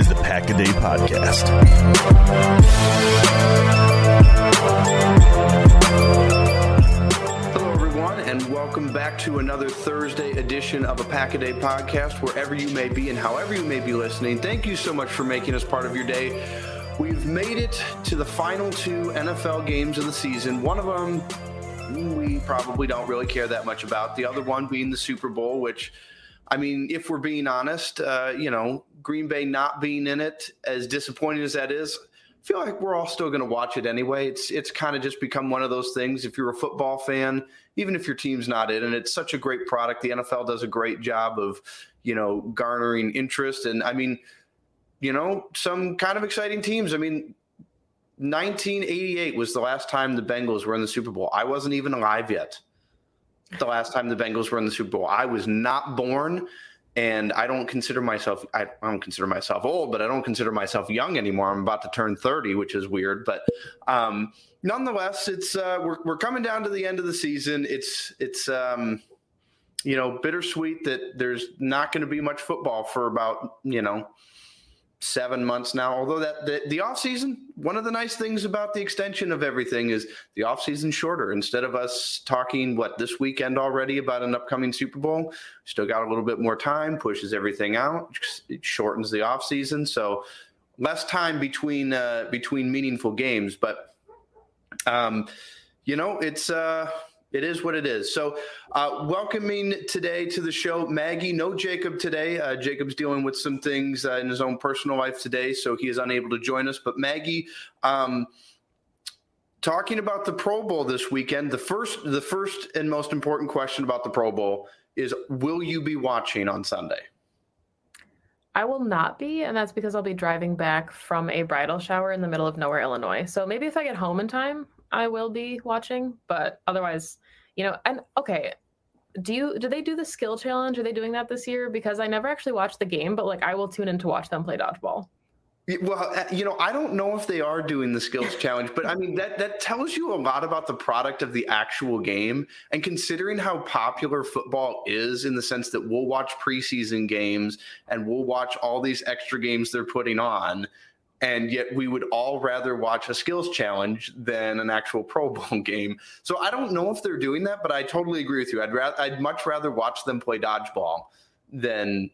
is the Pack a Day Podcast. Hello, everyone, and welcome back to another Thursday edition of a Pack a Day podcast, wherever you may be and however you may be listening. Thank you so much for making us part of your day. We've made it to the final two NFL games of the season. One of them we probably don't really care that much about. The other one being the Super Bowl, which, I mean, if we're being honest, uh, you know, Green Bay not being in it, as disappointing as that is, I feel like we're all still going to watch it anyway. It's it's kind of just become one of those things. If you're a football fan, even if your team's not in, and it's such a great product, the NFL does a great job of, you know, garnering interest. And I mean, you know, some kind of exciting teams. I mean, 1988 was the last time the Bengals were in the Super Bowl. I wasn't even alive yet. The last time the Bengals were in the Super Bowl, I was not born, and I don't consider myself I, don't consider myself old, but I don't consider myself young anymore. I'm about to turn 30, which is weird, but um, nonetheless, it's uh, we're we're coming down to the end of the season. It's it's um, you know bittersweet that there's not going to be much football for about you know seven months now. Although that the, the off season, one of the nice things about the extension of everything is the off season shorter. Instead of us talking what this weekend already about an upcoming Super Bowl, still got a little bit more time. Pushes everything out. It shortens the off season, so less time between uh, between meaningful games. But um, you know, it's uh it is what it is. So, uh, welcoming today to the show, Maggie. No Jacob today. Uh, Jacob's dealing with some things uh, in his own personal life today, so he is unable to join us. But Maggie, um, talking about the Pro Bowl this weekend, the first, the first and most important question about the Pro Bowl is: Will you be watching on Sunday? I will not be, and that's because I'll be driving back from a bridal shower in the middle of nowhere, Illinois. So maybe if I get home in time, I will be watching, but otherwise, you know, and okay, do you do they do the skill challenge? Are they doing that this year? Because I never actually watched the game, but like I will tune in to watch them play dodgeball. Well, uh, you know, I don't know if they are doing the skills challenge, but I mean that that tells you a lot about the product of the actual game. And considering how popular football is, in the sense that we'll watch preseason games and we'll watch all these extra games they're putting on, and yet we would all rather watch a skills challenge than an actual Pro Bowl game. So I don't know if they're doing that, but I totally agree with you. I'd rather, I'd much rather watch them play dodgeball than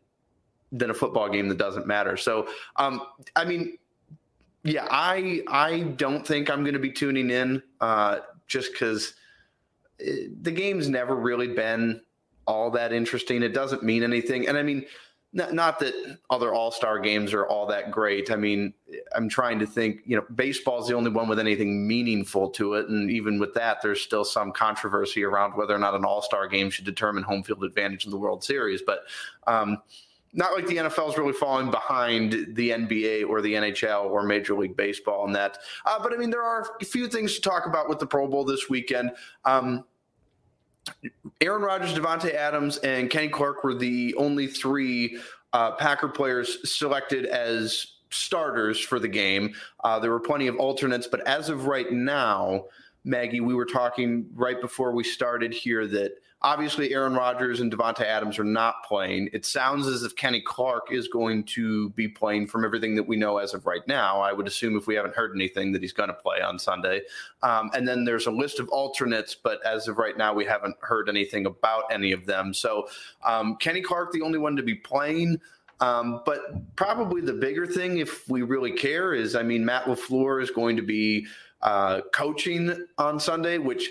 than a football game that doesn't matter. So, um, I mean, yeah, I I don't think I'm going to be tuning in uh, just because eh, the game's never really been all that interesting. It doesn't mean anything, and I mean not, that other All Star games are all that great. I mean, I'm trying to think. You know, baseball is the only one with anything meaningful to it, and even with that, there's still some controversy around whether or not an All Star game should determine home field advantage in the World Series. But um, not like the NFL is really falling behind the NBA or the NHL or Major League Baseball in that. Uh, but I mean, there are a few things to talk about with the Pro Bowl this weekend. Um, Aaron Rodgers, Davante Adams, and Kenny Clark were the only three uh, Packer players selected as starters for the game. Uh, there were plenty of alternates, but as of right now, Maggie, we were talking right before we started here that obviously Aaron Rodgers and Davante Adams are not playing. It sounds as if Kenny Clark is going to be playing from everything that we know as of right now. I would assume if we haven't heard anything that he's going to play on Sunday. Um, and then there's a list of alternates, but as of right now, we haven't heard anything about any of them. So um, Kenny Clark, the only one to be playing. Um, but probably the bigger thing, if we really care, is I mean, Matt LaFleur is going to be uh, coaching on Sunday, which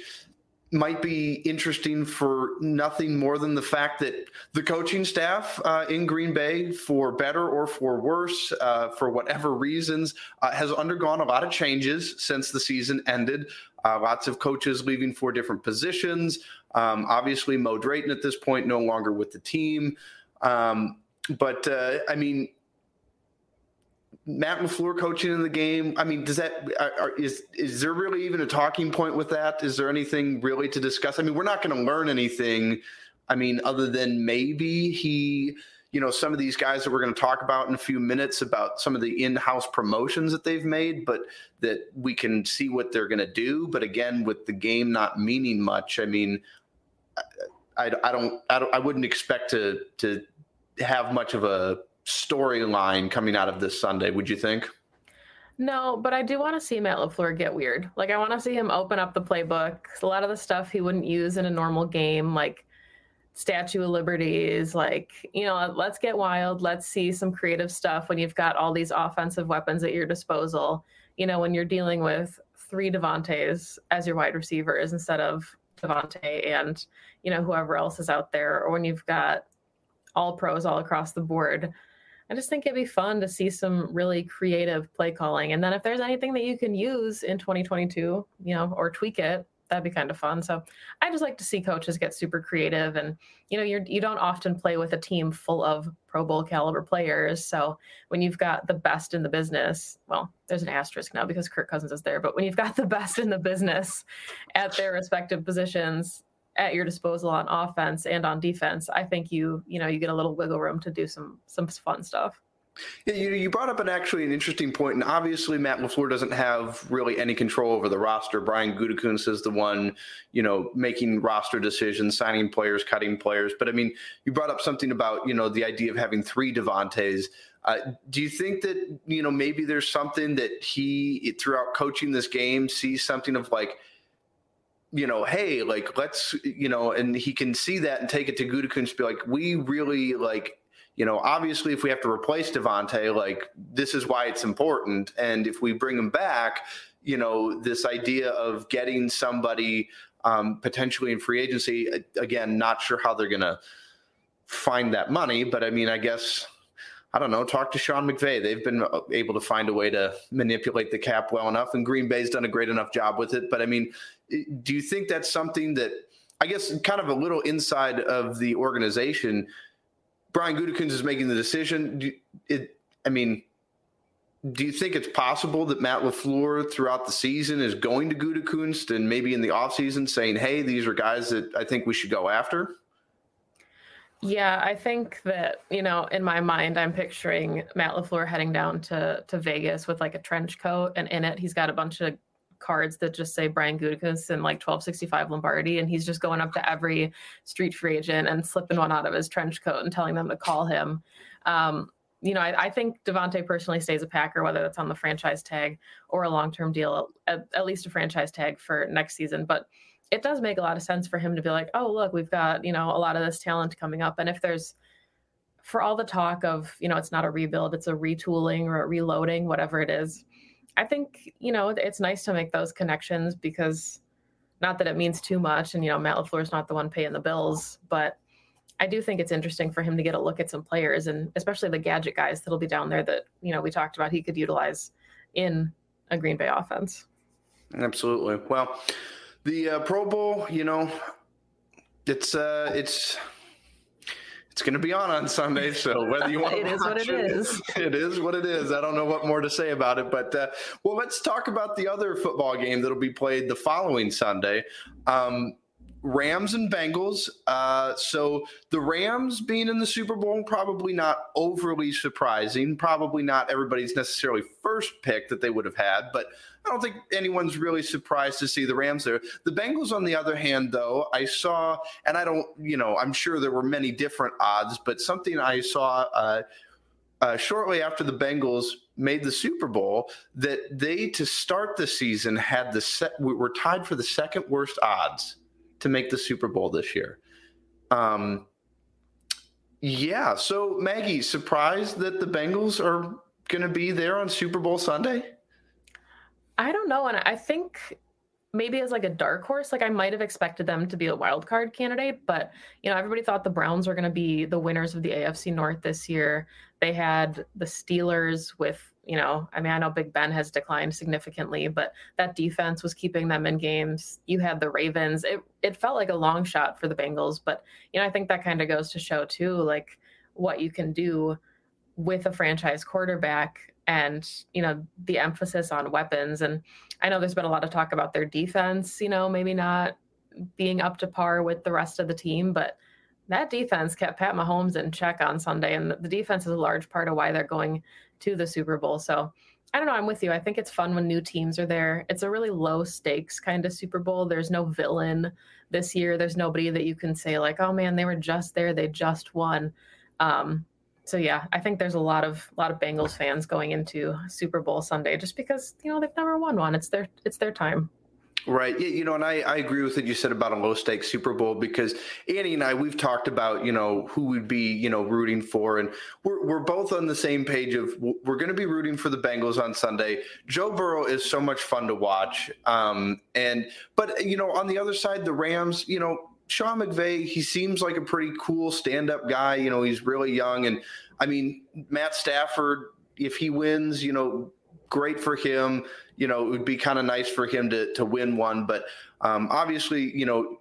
might be interesting for nothing more than the fact that the coaching staff uh, in Green Bay, for better or for worse, uh, for whatever reasons, uh, has undergone a lot of changes since the season ended. Uh, lots of coaches leaving for different positions. Um, obviously, Mo Drayton at this point no longer with the team. Um, but uh, I mean, Matt LaFleur coaching in the game. I mean, does that are, is is there really even a talking point with that? Is there anything really to discuss? I mean, we're not going to learn anything. I mean, other than maybe he, you know, some of these guys that we're going to talk about in a few minutes about some of the in-house promotions that they've made, but that we can see what they're going to do. But again, with the game not meaning much, I mean, I, I, don't, I don't, I wouldn't expect to to have much of a storyline coming out of this Sunday, would you think? No, but I do want to see Matt LaFleur get weird. Like, I want to see him open up the playbook. A lot of the stuff he wouldn't use in a normal game, like Statue of Liberties, like, you know, let's get wild. Let's see some creative stuff when you've got all these offensive weapons at your disposal. You know, when you're dealing with three Davantes as your wide receivers instead of Davante and, you know, whoever else is out there, or when you've got all pros all across the board. I just think it'd be fun to see some really creative play calling. And then if there's anything that you can use in 2022, you know, or tweak it, that'd be kind of fun. So I just like to see coaches get super creative and you know, you're you don't often play with a team full of Pro Bowl caliber players. So when you've got the best in the business, well, there's an asterisk now because Kirk Cousins is there, but when you've got the best in the business at their respective positions, at your disposal on offense and on defense, I think you you know you get a little wiggle room to do some some fun stuff. Yeah, you, you brought up an actually an interesting point, and obviously Matt LaFleur doesn't have really any control over the roster. Brian Gutekunst is the one, you know, making roster decisions, signing players, cutting players. But I mean, you brought up something about you know the idea of having three Davantes. Uh, do you think that you know maybe there's something that he throughout coaching this game sees something of like you know, hey, like let's, you know, and he can see that and take it to Gutekunst, be like, we really like, you know, obviously if we have to replace Davante, like this is why it's important, and if we bring him back, you know, this idea of getting somebody um, potentially in free agency, again, not sure how they're gonna find that money, but I mean, I guess. I don't know, talk to Sean McVay. They've been uh, able to find a way to manipulate the cap well enough, and Green Bay's done a great enough job with it. But I mean, do you think that's something that I guess kind of a little inside of the organization? Brian Gutekunst is making the decision. Do, it, I mean, do you think it's possible that Matt LaFleur throughout the season is going to Gutekunst and maybe in the offseason saying, hey, these are guys that I think we should go after? Yeah, I think that, you know, in my mind, I'm picturing Matt LaFleur heading down to, to Vegas with like a trench coat, and in it, he's got a bunch of cards that just say Brian Gutekunst and like 1265 Lombardi, and he's just going up to every street free agent and slipping one out of his trench coat and telling them to call him. Um, you know, I, I, think Davante personally stays a Packer, whether that's on the franchise tag or a long term deal, at, at, least a franchise tag for next season. But it does make a lot of sense for him to be like, oh, look, we've got, you know, a lot of this talent coming up. And if there's, for all the talk of, you know, it's not a rebuild, it's a retooling or a reloading, whatever it is, I think, you know, it's nice to make those connections because not that it means too much. And, you know, Matt LaFleur's not the one paying the bills, but I do think it's interesting for him to get a look at some players and especially the gadget guys that'll be down there that, you know, we talked about he could utilize in a Green Bay offense. Absolutely. Well, the uh, Pro Bowl, you know, it's, uh, it's, it's going to be on on Sunday. So whether you want to, it is what it, it is. It is what it is. I don't know what more to say about it, but uh, well, let's talk about the other football game that'll be played the following Sunday. Um, Rams and Bengals. Uh, so the Rams being in the Super Bowl, probably not overly surprising. Probably not everybody's necessarily first pick that they would have had, but I don't think anyone's really surprised to see the Rams there. The Bengals, on the other hand, though, I saw, and I don't, you know, I'm sure there were many different odds, but something I saw uh, uh, shortly after the Bengals made the Super Bowl that they, to start the season, had the set, were tied for the second worst odds to make the Super Bowl this year. Um, yeah. So, Maggie, surprised that the Bengals are going to be there on Super Bowl Sunday? I don't know. And I think maybe as like a dark horse, like I might have expected them to be a wild card candidate, but you know, everybody thought the Browns were going to be the winners of the AFC North this year. They had the Steelers with, you know, I mean, I know Big Ben has declined significantly, but that defense was keeping them in games. You had the Ravens. It it felt like a long shot for the Bengals, but you know, I think that kind of goes to show too, like what you can do with a franchise quarterback and you know the emphasis on weapons. And i know there's been a lot of talk about their defense you know maybe not being up to par with the rest of the team but that defense kept pat mahomes in check on sunday and the defense is a large part of why they're going to the super bowl. So i don't know i'm with you. I think it's fun when new teams are there. It's a really low stakes kind of super bowl. There's no villain this year. There's nobody that you can say like oh man they were just there. They just won. Um, so yeah, I think there's a lot of lot of Bengals fans going into Super Bowl Sunday just because you know they've never won one. It's their it's their time. Right. Yeah, you know, and I, I agree with what you said about a low stakes Super Bowl because Annie and I we've talked about, you know, who we'd be, you know, rooting for and we're we're both on the same page of we're going to be rooting for the Bengals on Sunday. Joe Burrow is so much fun to watch. Um and but you know, on the other side the Rams, you know, Sean McVay, he seems like a pretty cool stand-up guy. You know, he's really young, and I mean, Matt Stafford, if he wins, you know, great for him. You know, it would be kind of nice for him to to win one, but um, obviously, you know,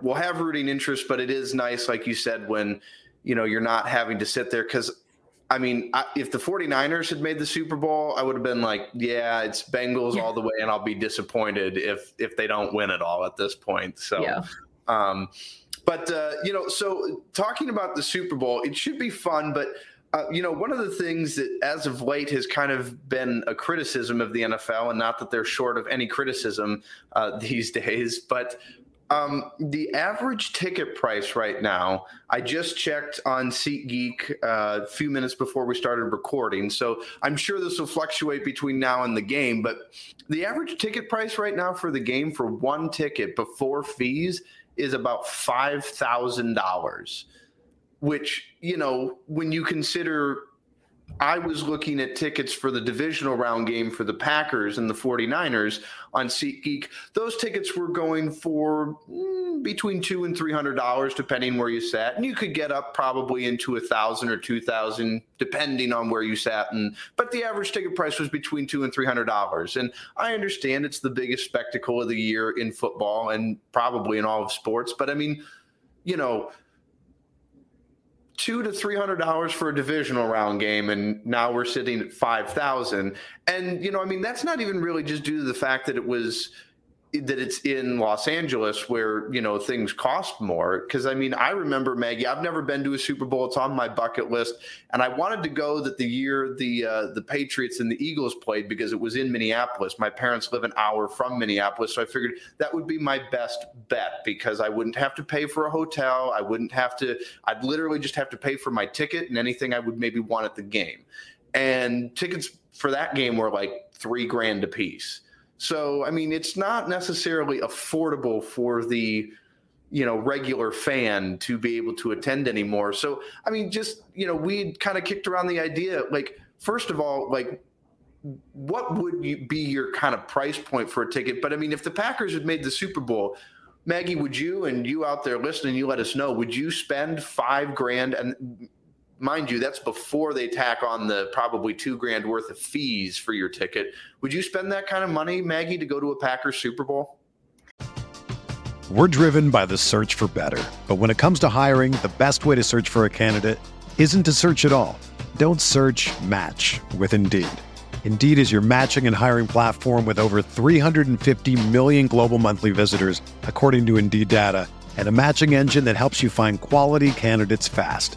we'll have rooting interest, but it is nice, like you said, when you know you're not having to sit there because. I mean, I, if the 49ers had made the Super Bowl, I would have been like, yeah, it's Bengals yeah. all the way, and I'll be disappointed if if they don't win it all at this point. So, yeah. Um, but uh, you know, so talking about the Super Bowl, it should be fun. But uh, you know, one of the things that as of late has kind of been a criticism of the NFL, and not that they're short of any criticism uh, these days, but um, the average ticket price right now, I just checked on SeatGeek uh, a few minutes before we started recording. So I'm sure this will fluctuate between now and the game. But the average ticket price right now for the game for one ticket before fees is about $5,000, which, you know, when you consider I was looking at tickets for the divisional round game for the Packers and the 49ers on SeatGeek. Those tickets were going for mm, between two and three hundred dollars, depending where you sat, and you could get up probably into a thousand or two thousand, depending on where you sat. And but the average ticket price was between two and three hundred dollars. And I understand it's the biggest spectacle of the year in football and probably in all of sports. But I mean, you know two to three hundred dollars for a divisional round game, and now we're sitting at five thousand. And you know, I mean, that's not even really just due to the fact that it was that it's in Los Angeles where you know things cost more. Because I mean, I remember Maggie. I've never been to a Super Bowl. It's on my bucket list, and I wanted to go that the year the uh, the Patriots and the Eagles played because it was in Minneapolis. My parents live an hour from Minneapolis, so I figured that would be my best bet because I wouldn't have to pay for a hotel. I wouldn't have to. I'd literally just have to pay for my ticket and anything I would maybe want at the game. And tickets for that game were like three grand a piece. So, I mean, it's not necessarily affordable for the you know regular fan to be able to attend anymore. So, I mean, just you know, we kind of kicked around the idea, like first of all, like what would you be your kind of price point for a ticket? But I mean, if the Packers had made the Super Bowl, Maggie, would you and you out there listening, you let us know, would you spend five grand and mind you, that's before they tack on the probably two grand worth of fees for your ticket. Would you spend that kind of money, Maggie, to go to a Packers Super Bowl? We're driven by the search for better. But when it comes to hiring, the best way to search for a candidate isn't to search at all. Don't search match with Indeed. Indeed is your matching and hiring platform with over 350 million global monthly visitors, according to Indeed data, and a matching engine that helps you find quality candidates fast.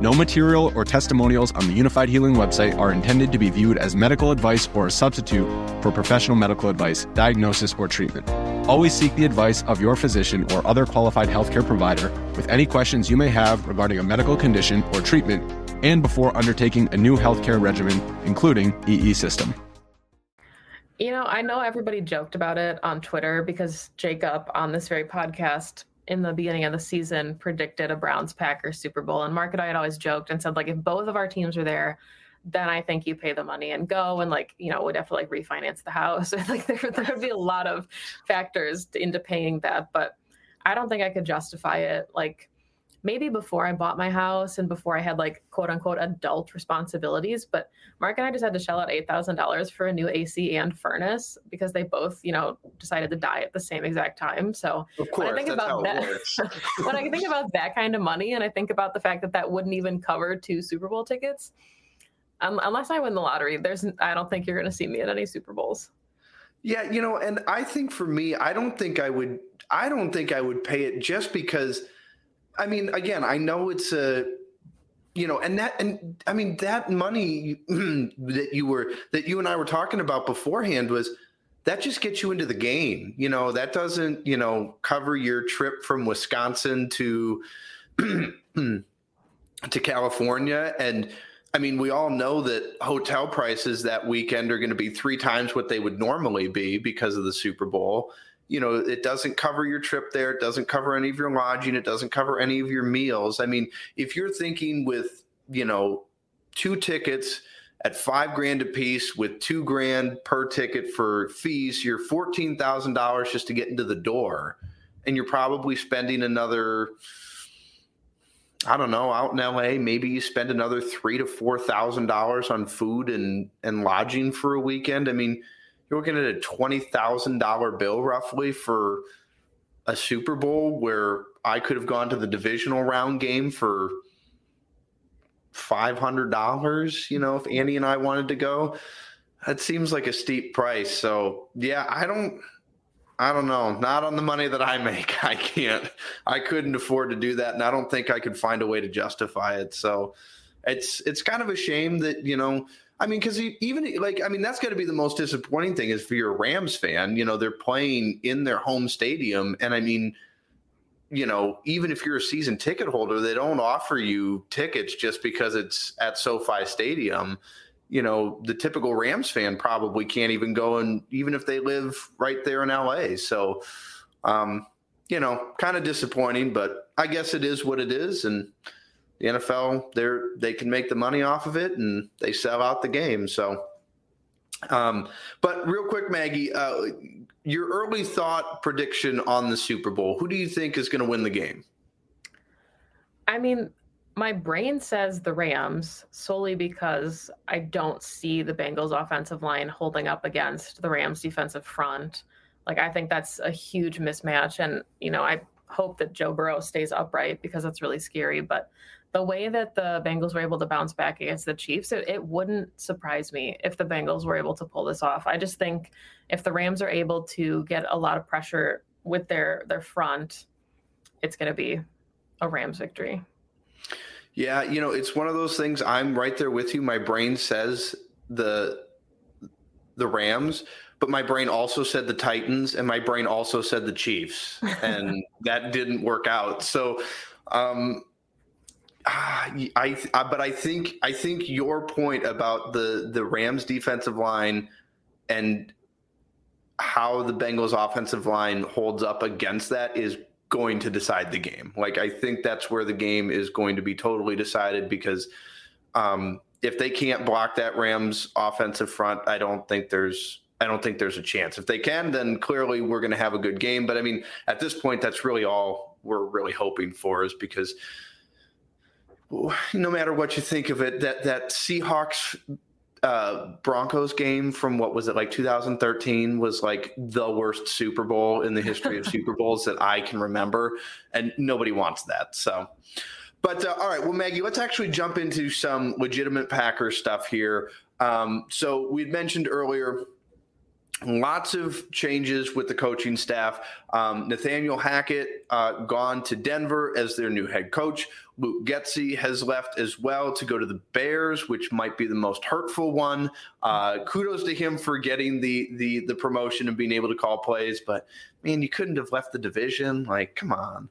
No material or testimonials on the Unifyd Healing website are intended to be viewed as medical advice or a substitute for professional medical advice, diagnosis, or treatment. Always seek the advice of your physician or other qualified healthcare provider with any questions you may have regarding a medical condition or treatment and before undertaking a new healthcare regimen, including EE system. You know, I know everybody joked about it on Twitter because Jacob on this very podcast in the beginning of the season predicted a Browns Packers Super Bowl. And Mark and I had always joked and said, like, if both of our teams were there, then I think you pay the money and go and like, you know, would have to like refinance the house. like there, there would be a lot of factors into paying that. But I don't think I could justify it. Like maybe before I bought my house and before I had like quote unquote adult responsibilities. But Mark and I just had to shell out eight thousand dollars for a new AC and furnace because they both, you know, decided to die at the same exact time. So of course, when I think about that, when I think about that kind of money, and I think about the fact that that wouldn't even cover two Super Bowl tickets, um, unless I win the lottery, there's I don't think you're going to see me at any Super Bowls. Yeah, you know, and I think for me, I don't think I would. I don't think I would pay it just because I mean, again, I know it's a you know and that and i mean that money that you were that you and i were talking about beforehand was that just gets you into the game you know that doesn't you know cover your trip from wisconsin to to california. And i mean we all know that hotel prices that weekend are going to be three times what they would normally be because of the super bowl you know, it doesn't cover your trip there. It doesn't cover any of your lodging. It doesn't cover any of your meals. I mean, if you're thinking with, you know, two tickets at five grand a piece with two grand per ticket for fees, you're $14,000 just to get into the door. And you're probably spending another, I don't know, out in LA, maybe you spend another three to four thousand dollars on food and and lodging for a weekend. I mean, you're looking at a twenty thousand dollar bill roughly for a Super Bowl where I could have gone to the divisional round game for five hundred dollars. You know, if Andy and I wanted to go, that seems like a steep price. So yeah, I don't. I don't know. Not on the money that I make. I can't. I couldn't afford to do that, and I don't think I could find a way to justify it. So, it's it's kind of a shame that you know I mean, because even like, I mean, that's got to be the most disappointing thing is for your Rams fan. You know, they're playing in their home stadium, and I mean, you know, even if you're a season ticket holder, they don't offer you tickets just because it's at SoFi Stadium. You know, the typical Rams fan probably can't even go and even if they live right there in LA. So, um, you know, kind of disappointing, but I guess it is what it is, and the NFL, they're they can make the money off of it and they sell out the game. So, um, but real quick, Maggie, uh, your early thought prediction on the Super Bowl. Who do you think is going to win the game? I mean, my brain says the Rams solely because I don't see the Bengals offensive line holding up against the Rams defensive front. Like I think that's a huge mismatch and you know, I hope that Joe Burrow stays upright because that's really scary, but the way that the Bengals were able to bounce back against the Chiefs, it, it wouldn't surprise me if the Bengals were able to pull this off. I just think if the Rams are able to get a lot of pressure with their their front, it's going to be a Rams victory. Yeah, you know, it's one of those things. I'm right there with you. My brain says the the Rams, but my brain also said the Titans, and my brain also said the Chiefs, and that didn't work out. So, um, I, I, but I think I think your point about the the Rams defensive line and how the Bengals offensive line holds up against that is going to decide the game. Like I think that's where the game is going to be totally decided because um, if they can't block that Rams offensive front, I don't think there's I don't think there's a chance. If they can, then clearly we're going to have a good game. But I mean, at this point, that's really all we're really hoping for is because no matter what you think of it, that that Seahawks uh, Broncos game from what was it like 2013 was like the worst Super Bowl in the history of Super Bowls that I can remember, and nobody wants that. So, but uh, all right, well, Maggie, let's actually jump into some legitimate Packers stuff here. Um, so we'd mentioned earlier lots of changes with the coaching staff. Um, Nathaniel Hackett uh, gone to Denver as their new head coach. Luke Getsy has left as well to go to the Bears, which might be the most hurtful one. Uh, kudos to him for getting the the the promotion and being able to call plays, but man, you couldn't have left the division. Like, come on.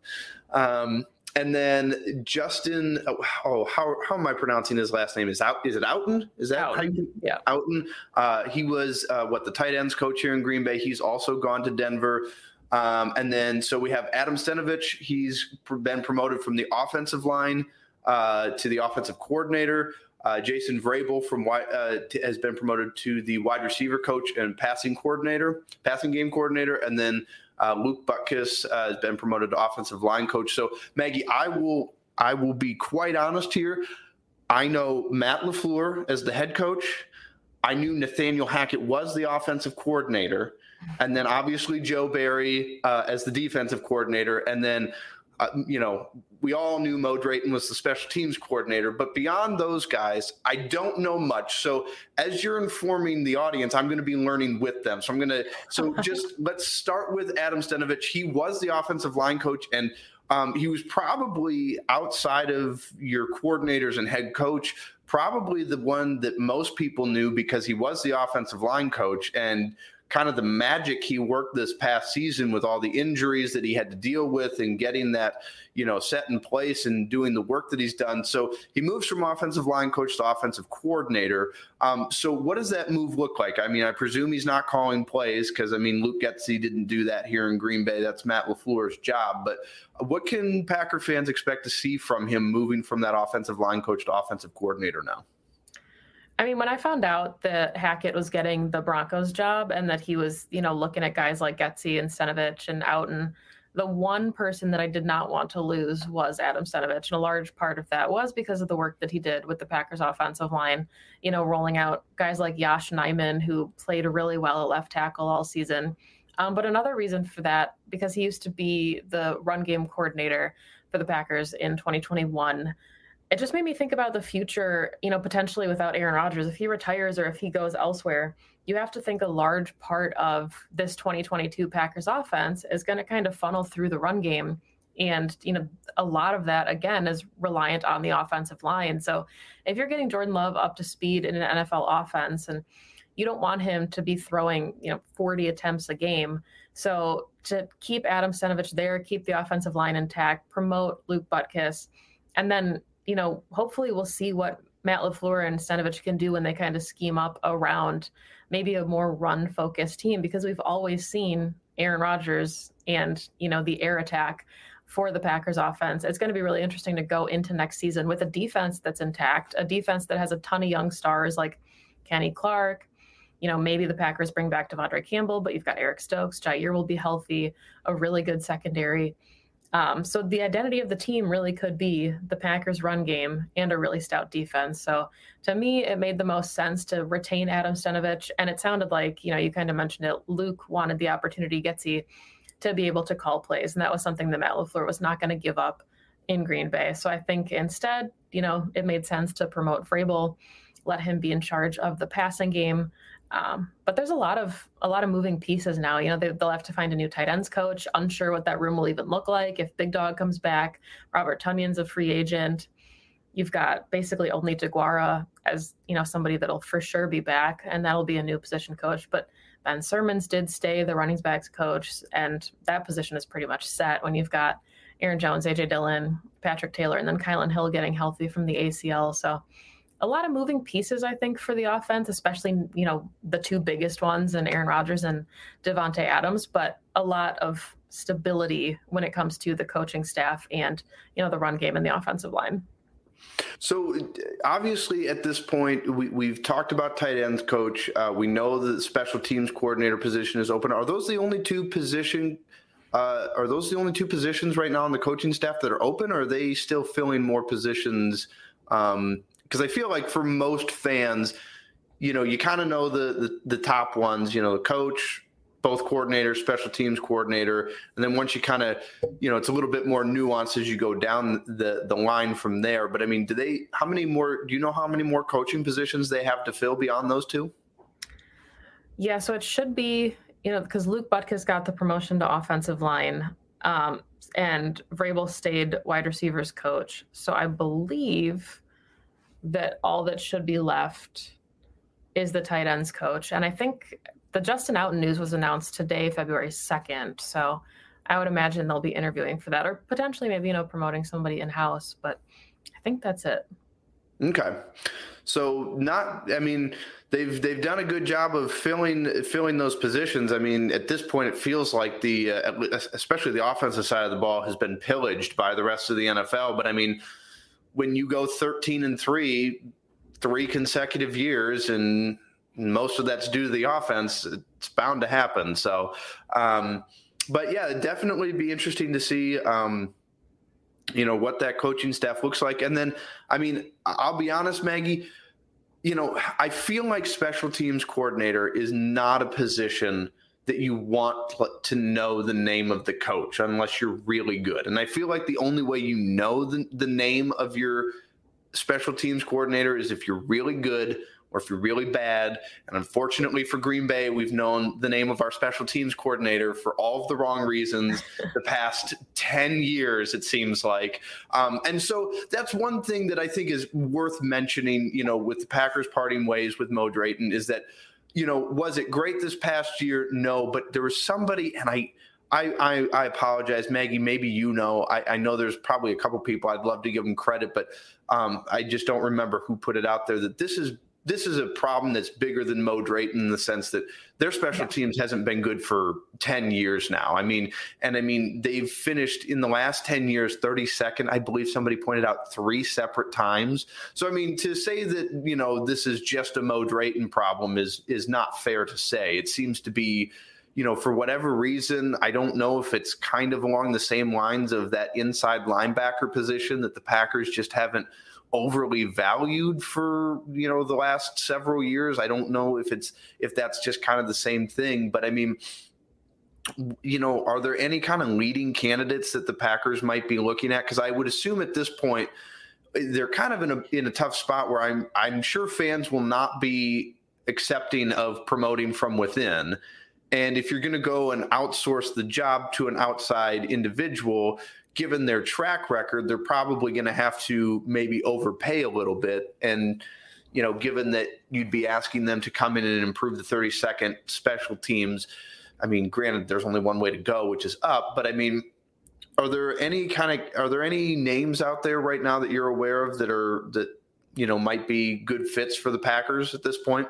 Um, and then Justin, oh, oh, how, how am I pronouncing his last name? Is out? Is it Outten? Is that Outten. how you? Yeah, Outten. Uh, he was uh, what the tight ends coach here in Green Bay. He's also gone to Denver. Um, and then so we have Adam Stenavich. He's been promoted from the offensive line uh, to the offensive coordinator. Uh, Jason Vrabel from uh, t- has been promoted to the wide receiver coach and passing coordinator, passing game coordinator, and then uh, Luke Butkus uh, has been promoted to offensive line coach. So Maggie, I will I will be quite honest here. I know Matt LaFleur as the head coach. I knew Nathaniel Hackett was the offensive coordinator, and then obviously Joe Barry uh, as the defensive coordinator, and then uh, you know, we all knew Mo Drayton was the special teams coordinator, but beyond those guys, I don't know much. So as you're informing the audience, I'm going to be learning with them. So I'm going to, so just let's start with Adam Stenavich. He was the offensive line coach and um, he was probably outside of your coordinators and head coach, probably the one that most people knew because he was the offensive line coach and kind of the magic he worked this past season with all the injuries that he had to deal with and getting that, you know, set in place and doing the work that he's done. So he moves from offensive line coach to offensive coordinator. Um, so what does that move look like? I mean, I presume he's not calling plays because I mean, Luke Getsy didn't do that here in Green Bay. That's Matt LaFleur's job. But what can Packer fans expect to see from him moving from that offensive line coach to offensive coordinator now? I mean, when I found out that Hackett was getting the Broncos job and that he was, you know, looking at guys like Getsy and Stenavich and Outten, the one person that I did not want to lose was Adam Stenavich. And a large part of that was because of the work that he did with the Packers offensive line, you know, rolling out guys like Yosh Nijman, who played really well at left tackle all season. Um, but another reason for that, because he used to be the run game coordinator for the Packers in 2021 it just made me think about the future, you know, potentially without Aaron Rodgers. If he retires or if he goes elsewhere, you have to think a large part of this 2022 Packers offense is going to kind of funnel through the run game. And, you know, a lot of that, again, is reliant on the offensive line. So if you're getting Jordan Love up to speed in an NFL offense and you don't want him to be throwing, you know, 40 attempts a game. So to keep Adam Stenavich there, keep the offensive line intact, promote Luke Butkus, and then you know, hopefully we'll see what Matt LaFleur and Stenavich can do when they kind of scheme up around maybe a more run focused team because we've always seen Aaron Rodgers and, you know, the air attack for the Packers offense. It's going to be really interesting to go into next season with a defense that's intact, a defense that has a ton of young stars like Kenny Clark. You know, maybe the Packers bring back De'Vondre Campbell, but you've got Eric Stokes. Jaire will be healthy, a really good secondary. Um, so the identity of the team really could be the Packers' run game and a really stout defense. So to me, it made the most sense to retain Adam Stenavich. And it sounded like, you know, you kind of mentioned it. Luke wanted the opportunity, Getsy, to be able to call plays. And that was something that Matt LaFleur was not going to give up in Green Bay. So I think instead, you know, it made sense to promote Vrabel, let him be in charge of the passing game. Um, but there's a lot of a lot of moving pieces now. You know, they, will have to find a new tight ends coach. Unsure what that room will even look like if Big Dog comes back. Robert Tonyan's a free agent. You've got basically only DeGuara as you know somebody that'll for sure be back, and that'll be a new position coach. But Ben Sirmans did stay the running backs coach, and that position is pretty much set when you've got Aaron Jones, AJ Dillon, Patrick Taylor, and then Kylin Hill getting healthy from the ACL. So a lot of moving pieces, I think, for the offense, especially, you know, the two biggest ones and Aaron Rodgers and Davante Adams, but a lot of stability when it comes to the coaching staff and, you know, the run game and the offensive line. So obviously, at this point, we, we've talked about tight ends coach. Uh, we know the special teams coordinator position is open. Are those the only two position? Uh, are those the only two positions right now on the coaching staff that are open, or are they still filling more positions? Um, because I feel like for most fans, you know, you kind of know the, the, the top ones. You know, the coach, both coordinators, special teams coordinator, and then once you kind of, you know, it's a little bit more nuanced as you go down the the line from there. But I mean, do they? How many more? Do you know how many more coaching positions they have to fill beyond those two? Yeah, so it should be, you know, because Luke Butkus got the promotion to offensive line. Um, and Vrabel stayed wide receivers coach. So I believe that all that should be left is the tight ends coach. And I think the Justin Outten news was announced today, February 2nd. So I would imagine they'll be interviewing for that or potentially maybe, you know, promoting somebody in house. But I think that's it. Okay. So not I mean they've they've done a good job of filling filling those positions. I mean at this point it feels like the uh, especially the offensive side of the ball has been pillaged by the rest of the NFL, but I mean when you go 13 and 3 three consecutive years and most of that's due to the offense it's bound to happen. So um, but yeah definitely be interesting to see um, you know what that coaching staff looks like. And then i mean i'll be honest maggie you know i feel like special teams coordinator is not a position that you want to know the name of the coach unless you're really good. And I feel like the only way you know the, the name of your special teams coordinator is if you're really good or if you're really bad. And unfortunately for Green Bay, we've known the name of our special teams coordinator for all of the wrong reasons the past 10 years, it seems like. Um, and so that's one thing that I think is worth mentioning, you know, with the Packers parting ways with Mo Drayton is that you know, was it great this past year? No, but there was somebody, and I, I, I, I apologize, Maggie. Maybe you know. I, I, know there's probably a couple people I'd love to give them credit, but um, I just don't remember who put it out there. That this is this is a problem that's bigger than Mo Drayton in the sense that their special teams hasn't been good for 10 years now. I mean, and I mean, they've finished in the last 10 years 32nd. I believe somebody pointed out three separate times. So, I mean, to say that, you know, this is just a Mo Drayton problem is, is not fair to say. It seems to be, you know, for whatever reason, I don't know if it's kind of along the same lines of that inside linebacker position that the Packers just haven't – overly valued for you know the last several years. I don't know if it's if that's just kind of the same thing, but I mean, you know, are there any kind of leading candidates that the Packers might be looking at? Because I would assume at this point they're kind of in a in a tough spot where I'm I'm sure fans will not be accepting of promoting from within. And if you're going to go and outsource the job to an outside individual, given their track record, they're probably going to have to maybe overpay a little bit. And, you know, given that you'd be asking them to come in and improve the 32nd special teams, I mean, granted, there's only one way to go, which is up. But I mean, are there any kind of are there any names out there right now that you're aware of that are that you know might be good fits for the Packers at this point?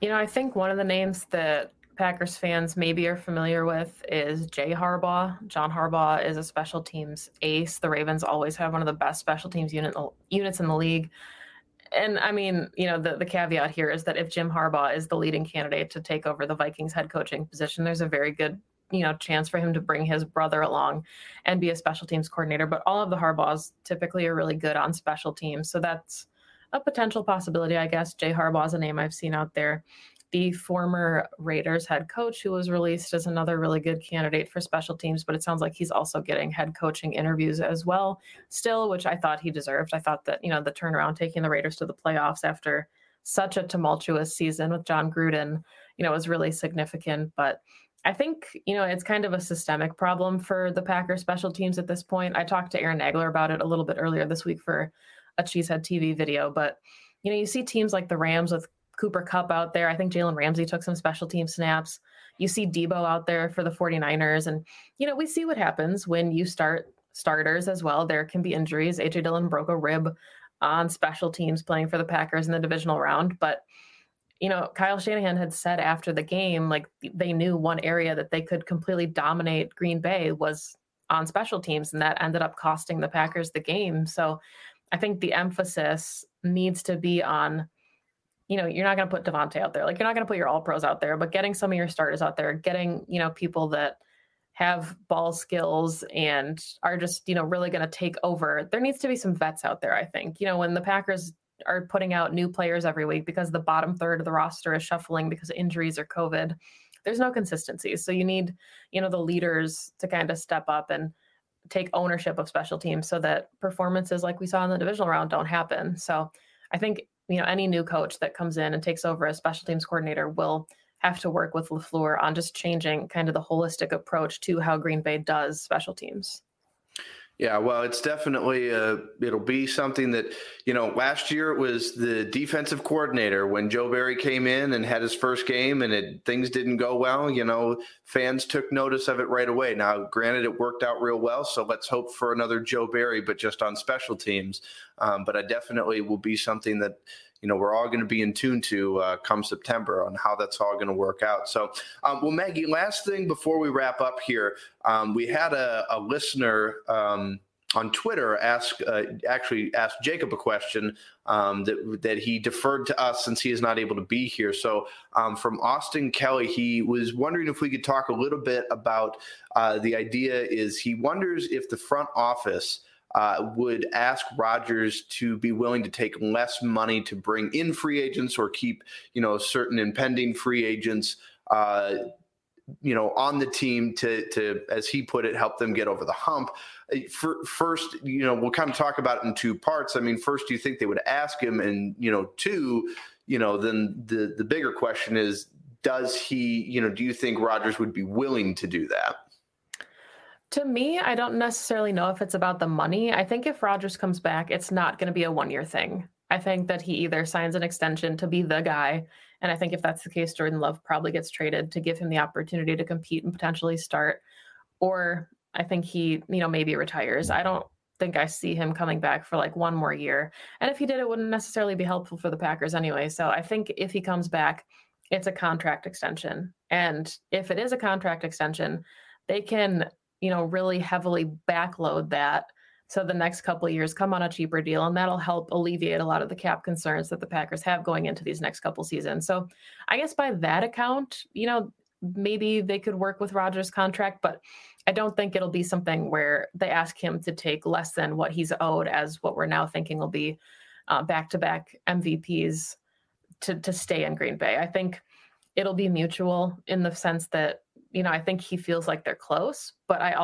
You know, I think one of the names that Packers fans maybe are familiar with is Jay Harbaugh. John Harbaugh is a special teams ace. The Ravens always have one of the best special teams unit, units in the league. And I mean, you know, the, the caveat here is that if Jim Harbaugh is the leading candidate to take over the Vikings head coaching position, there's a very good you know chance for him to bring his brother along and be a special teams coordinator. But all of the Harbaughs typically are really good on special teams, so that's a potential possibility, I guess. Jay Harbaugh is a name I've seen out there. The former Raiders head coach, who was released as another really good candidate for special teams, but it sounds like he's also getting head coaching interviews as well, still, which I thought he deserved. I thought that, you know, the turnaround taking the Raiders to the playoffs after such a tumultuous season with Jon Gruden, you know, was really significant. But I think, you know, it's kind of a systemic problem for the Packers special teams at this point. I talked to Aaron Nagler about it a little bit earlier this week for a Cheesehead TV video, but you know, you see teams like the Rams with Cooper Kupp out there. I think Jalen Ramsey took some special team snaps. You see Deebo out there for the 49ers. And, you know, we see what happens when you start starters as well. There can be injuries. AJ Dillon broke a rib on special teams playing for the Packers in the divisional round. But, you know, Kyle Shanahan had said after the game, like they knew one area that they could completely dominate Green Bay was on special teams. And that ended up costing the Packers the game. So I think the emphasis needs to be on you know, you're not going to put Davante out there. Like you're not going to put your all pros out there, but getting some of your starters out there, getting, you know, people that have ball skills and are just, you know, really going to take over. There needs to be some vets out there, I think. You know, when the Packers are putting out new players every week because the bottom third of the roster is shuffling because of injuries or COVID, there's no consistency. So you need, you know, the leaders to kind of step up and take ownership of special teams so that performances like we saw in the divisional round don't happen. So I think you know any new coach that comes in and takes over as special teams coordinator will have to work with LaFleur on just changing kind of the holistic approach to how Green Bay does special teams. Yeah, well, it's definitely uh, it'll be something that you know. Last year it was the defensive coordinator when Joe Barry came in and had his first game, and it, things didn't go well. You know, fans took notice of it right away. Now, granted, it worked out real well, so let's hope for another Joe Barry, but just on special teams. Um, but I definitely will be something that you know we're all going to be in tune to uh, come September on how that's all going to work out. So, um, well, Maggie, last thing before we wrap up here, um, we had a, a listener. Um, on Twitter, ask uh, actually asked Jacob a question um, that that he deferred to us since he is not able to be here. So, um, from Austin Kelly, he was wondering if we could talk a little bit about uh, the idea. Is he wonders if the front office uh, would ask Rodgers to be willing to take less money to bring in free agents or keep, you know, certain impending free agents, uh, you know, on the team to, to, as he put it, help them get over the hump. For, first, you know, we'll kind of talk about it in two parts. I mean, first, do you think they would ask him? And, you know, two, you know, then the, the bigger question is, does he, you know, do you think Rodgers would be willing to do that? To me, I don't necessarily know if it's about the money. I think if Rodgers comes back, it's not going to be a one year thing. I think that he either signs an extension to be the guy. And I think if that's the case, Jordan Love probably gets traded to give him the opportunity to compete and potentially start. Or I think he, you know, maybe retires. I don't think I see him coming back for like one more year. And if he did, it wouldn't necessarily be helpful for the Packers anyway. So I think if he comes back, it's a contract extension. And if it is a contract extension, they can you know, really heavily backload that. So the next couple of years come on a cheaper deal, and that'll help alleviate a lot of the cap concerns that the Packers have going into these next couple seasons. So I guess by that account, you know, maybe they could work with Rodgers contract, but I don't think it'll be something where they ask him to take less than what he's owed, as what we're now thinking will be uh, back to back MVPs to to stay in Green Bay. I think it'll be mutual in the sense that you know, I think he feels like they're close, but I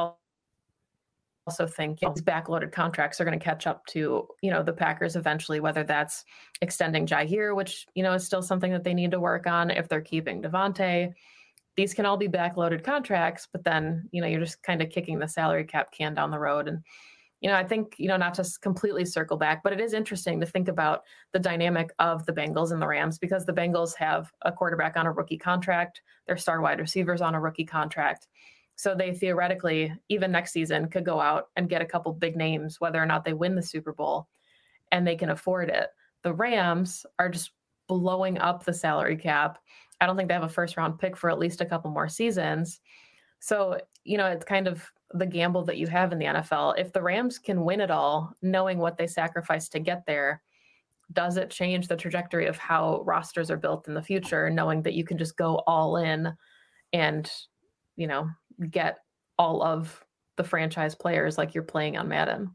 also think you know, these backloaded contracts are going to catch up to, you know, the Packers eventually, whether that's extending Jaire, which, you know, is still something that they need to work on if they're keeping Davante. These can all be backloaded contracts, but then, you know, you're just kind of kicking the salary cap can down the road. And you know, I think, you know, not to completely circle back, but it is interesting to think about the dynamic of the Bengals and the Rams because the Bengals have a quarterback on a rookie contract, their star wide receivers on a rookie contract. So they theoretically, even next season, could go out and get a couple big names, whether or not they win the Super Bowl, and they can afford it. The Rams are just blowing up the salary cap. I don't think they have a first round pick for at least a couple more seasons. So, you know, it's kind of the gamble that you have in the NFL. If the Rams can win it all, knowing what they sacrificed to get there, does it change the trajectory of how rosters are built in the future, knowing that you can just go all in and you know, get all of the franchise players like you're playing on Madden.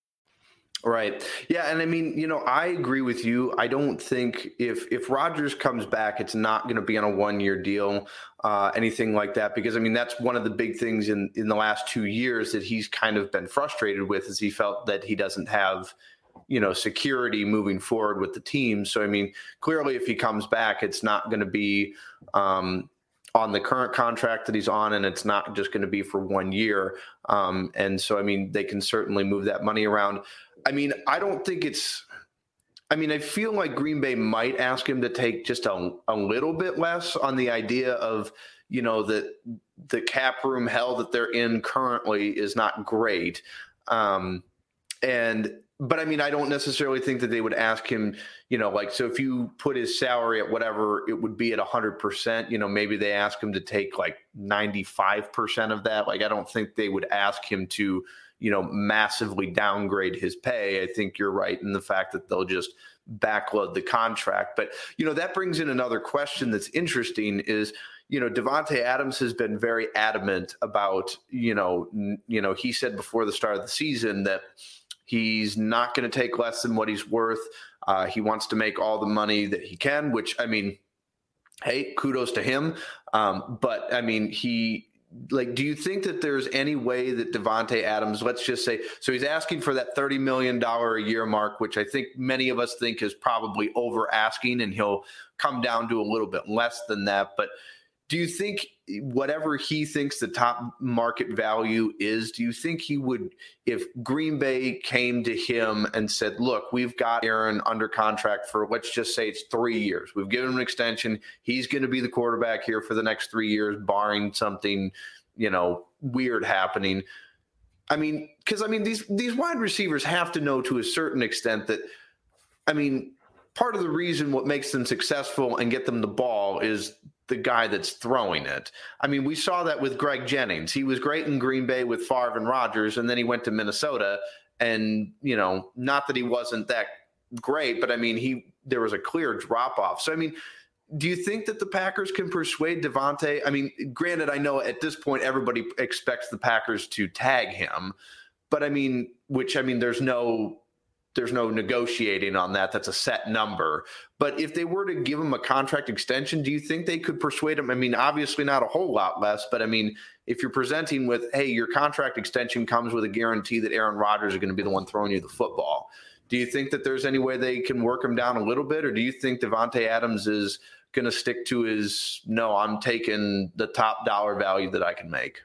Right. Yeah, and I mean, you know, I agree with you. I don't think if if Rodgers comes back, it's not going to be on a one year deal, uh, anything like that. Because I mean, that's one of the big things in in the last two years that he's kind of been frustrated with, is he felt that he doesn't have, you know, security moving forward with the team. So I mean, clearly, if he comes back, it's not going to be. Um, on the current contract that he's on, and it's not just going to be for one year. Um, and so, I mean, they can certainly move that money around. I mean, I don't think it's. I mean, I feel like Green Bay might ask him to take just a, a little bit less on the idea of, you know, that the cap room hell that they're in currently is not great. Um, and but I mean, I don't necessarily think that they would ask him, you know, like, so if you put his salary at whatever it would be at 100%, you know, maybe they ask him to take like 95% of that. Like, I don't think they would ask him to, you know, massively downgrade his pay. I think you're right in the fact that they'll just backload the contract. But, you know, that brings in another question that's interesting is, you know, Davante Adams has been very adamant about, you know, n- you know, he said before the start of the season that, He's not going to take less than what he's worth. Uh, he wants to make all the money that he can, which I mean, hey, kudos to him. Um, but I mean, he like, do you think that there's any way that Davante Adams, let's just say, so he's asking for that thirty million dollar a year mark, which I think many of us think is probably over asking, and he'll come down to a little bit less than that. But do you think whatever he thinks the top market value is, do you think he would, if Green Bay came to him and said, look, we've got Aaron under contract for, let's just say it's three years. We've given him an extension. He's going to be the quarterback here for the next three years, barring something, you know, weird happening. I mean, because I mean, these these wide receivers have to know to a certain extent that, I mean, part of the reason what makes them successful and get them the ball is the guy that's throwing it. I mean, we saw that with Greg Jennings. He was great in Green Bay with Favre and Rodgers, and then he went to Minnesota. And, you know, not that he wasn't that great, but I mean, he there was a clear drop off. So, I mean, do you think that the Packers can persuade Davante? I mean, granted, I know at this point everybody expects the Packers to tag him, but I mean, which I mean, there's no there's no negotiating on that. That's a set number. But if they were to give him a contract extension, do you think they could persuade him? I mean, obviously not a whole lot less, but I mean, if you're presenting with, hey, your contract extension comes with a guarantee that Aaron Rodgers is going to be the one throwing you the football, do you think that there's any way they can work him down a little bit? Or do you think Davante Adams is going to stick to his, no, I'm taking the top dollar value that I can make?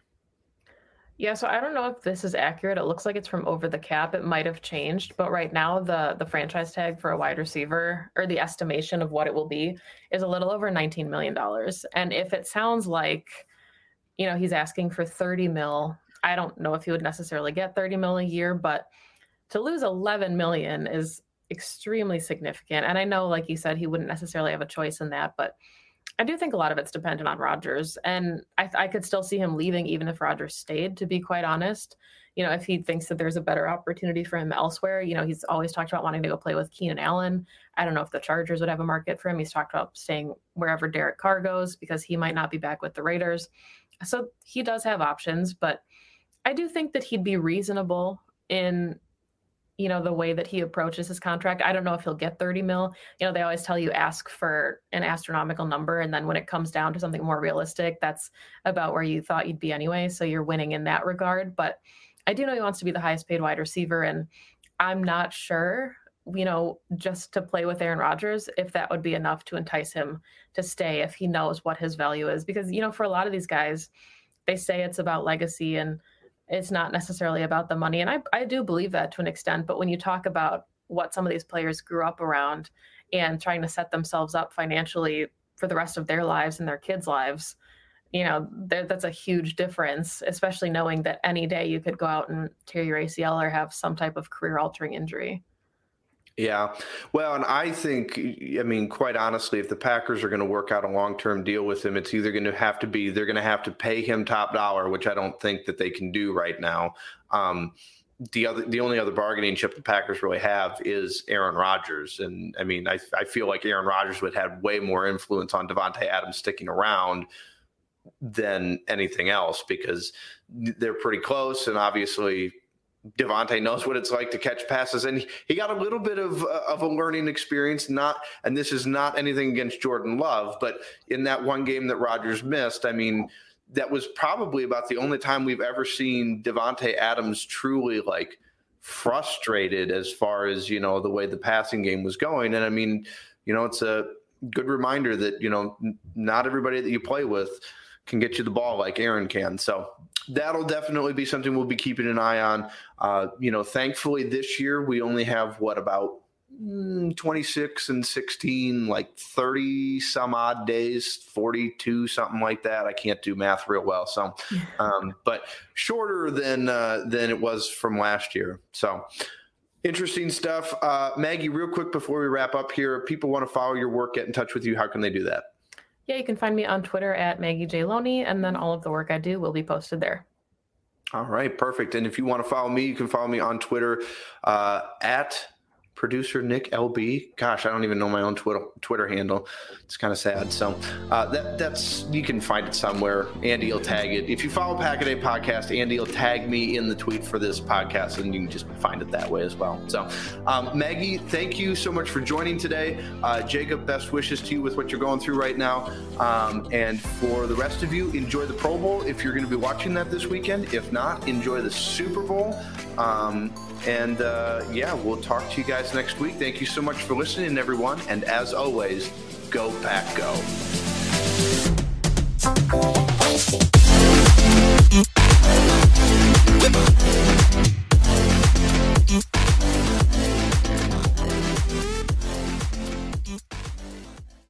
Yeah, so I don't know if this is accurate. It looks like it's from over the cap. It might have changed, but right now the the franchise tag for a wide receiver or the estimation of what it will be is a little over 19 million dollars. And if it sounds like you know, he's asking for 30 mil, I don't know if he would necessarily get 30 mil a year, but to lose 11 million is extremely significant. And I know like you said he wouldn't necessarily have a choice in that, but I do think a lot of it's dependent on Rodgers, and I, I could still see him leaving even if Rodgers stayed. To be quite honest, you know, if he thinks that there's a better opportunity for him elsewhere, you know, he's always talked about wanting to go play with Keenan Allen. I don't know if the Chargers would have a market for him. He's talked about staying wherever Derek Carr goes because he might not be back with the Raiders. So he does have options, but I do think that he'd be reasonable in you know the way that he approaches his contract i don't know if he'll get 30 mil. You know they always tell you ask for an astronomical number and then when it comes down to something more realistic that's about where you thought you'd be anyway so you're winning in that regard. But i do know he wants to be the highest paid wide receiver and i'm not sure you know just to play with aaron rodgers if that would be enough to entice him to stay if he knows what his value is. Because you know for a lot of these guys they say it's about legacy and it's not necessarily about the money. And I, I do believe that to an extent. But when you talk about what some of these players grew up around and trying to set themselves up financially for the rest of their lives and their kids' lives, you know, that's a huge difference, especially knowing that any day you could go out and tear your ACL or have some type of career altering injury. Yeah. Well, and I think, I mean, quite honestly, if the Packers are going to work out a long term deal with him, it's either going to have to be, they're going to have to pay him top dollar, which I don't think that they can do right now. Um, the other, the only other bargaining chip the Packers really have is Aaron Rodgers, and I mean, I, I feel like Aaron Rodgers would have way more influence on Davante Adams sticking around than anything else because they're pretty close, and obviously Davante knows what it's like to catch passes, and he got a little bit of uh, of a learning experience. Not, and this is not anything against Jordan Love, but in that one game that Rodgers missed, I mean, that was probably about the only time we've ever seen Davante Adams truly like frustrated as far as you know the way the passing game was going. And I mean, you know, it's a good reminder that you know not everybody that you play with can get you the ball like Aaron can. So that'll definitely be something we'll be keeping an eye on. Uh, you know, thankfully this year we only have what about mm, 26 and 16, like 30 some odd days, 42, something like that. I can't do math real well. So, um, but shorter than, uh, than it was from last year. So, Interesting stuff. Uh, Maggie, real quick before we wrap up here, people want to follow your work, get in touch with you. How can they do that? Yeah, you can find me on Twitter at Maggie J. Loney, and then all of the work I do will be posted there. All right, perfect. And if you want to follow me, you can follow me on Twitter uh, at producer Nick LB. Gosh, I don't even know my own Twitter Twitter handle. It's kind of sad. So uh, that that's you can find it somewhere. Andy will tag it. If you follow Pack-A-Day Podcast, Andy will tag me in the tweet for this podcast, and you can just find it that way as well. So, um, Maggie, thank you so much for joining today. Uh, Jacob, best wishes to you with what you're going through right now. Um, and for the rest of you, enjoy the Pro Bowl if you're going to be watching that this weekend. If not, enjoy the Super Bowl. Um, and uh, yeah, we'll talk to you guys podcast next week. Thank you so much for listening, everyone. And as always, go pack go.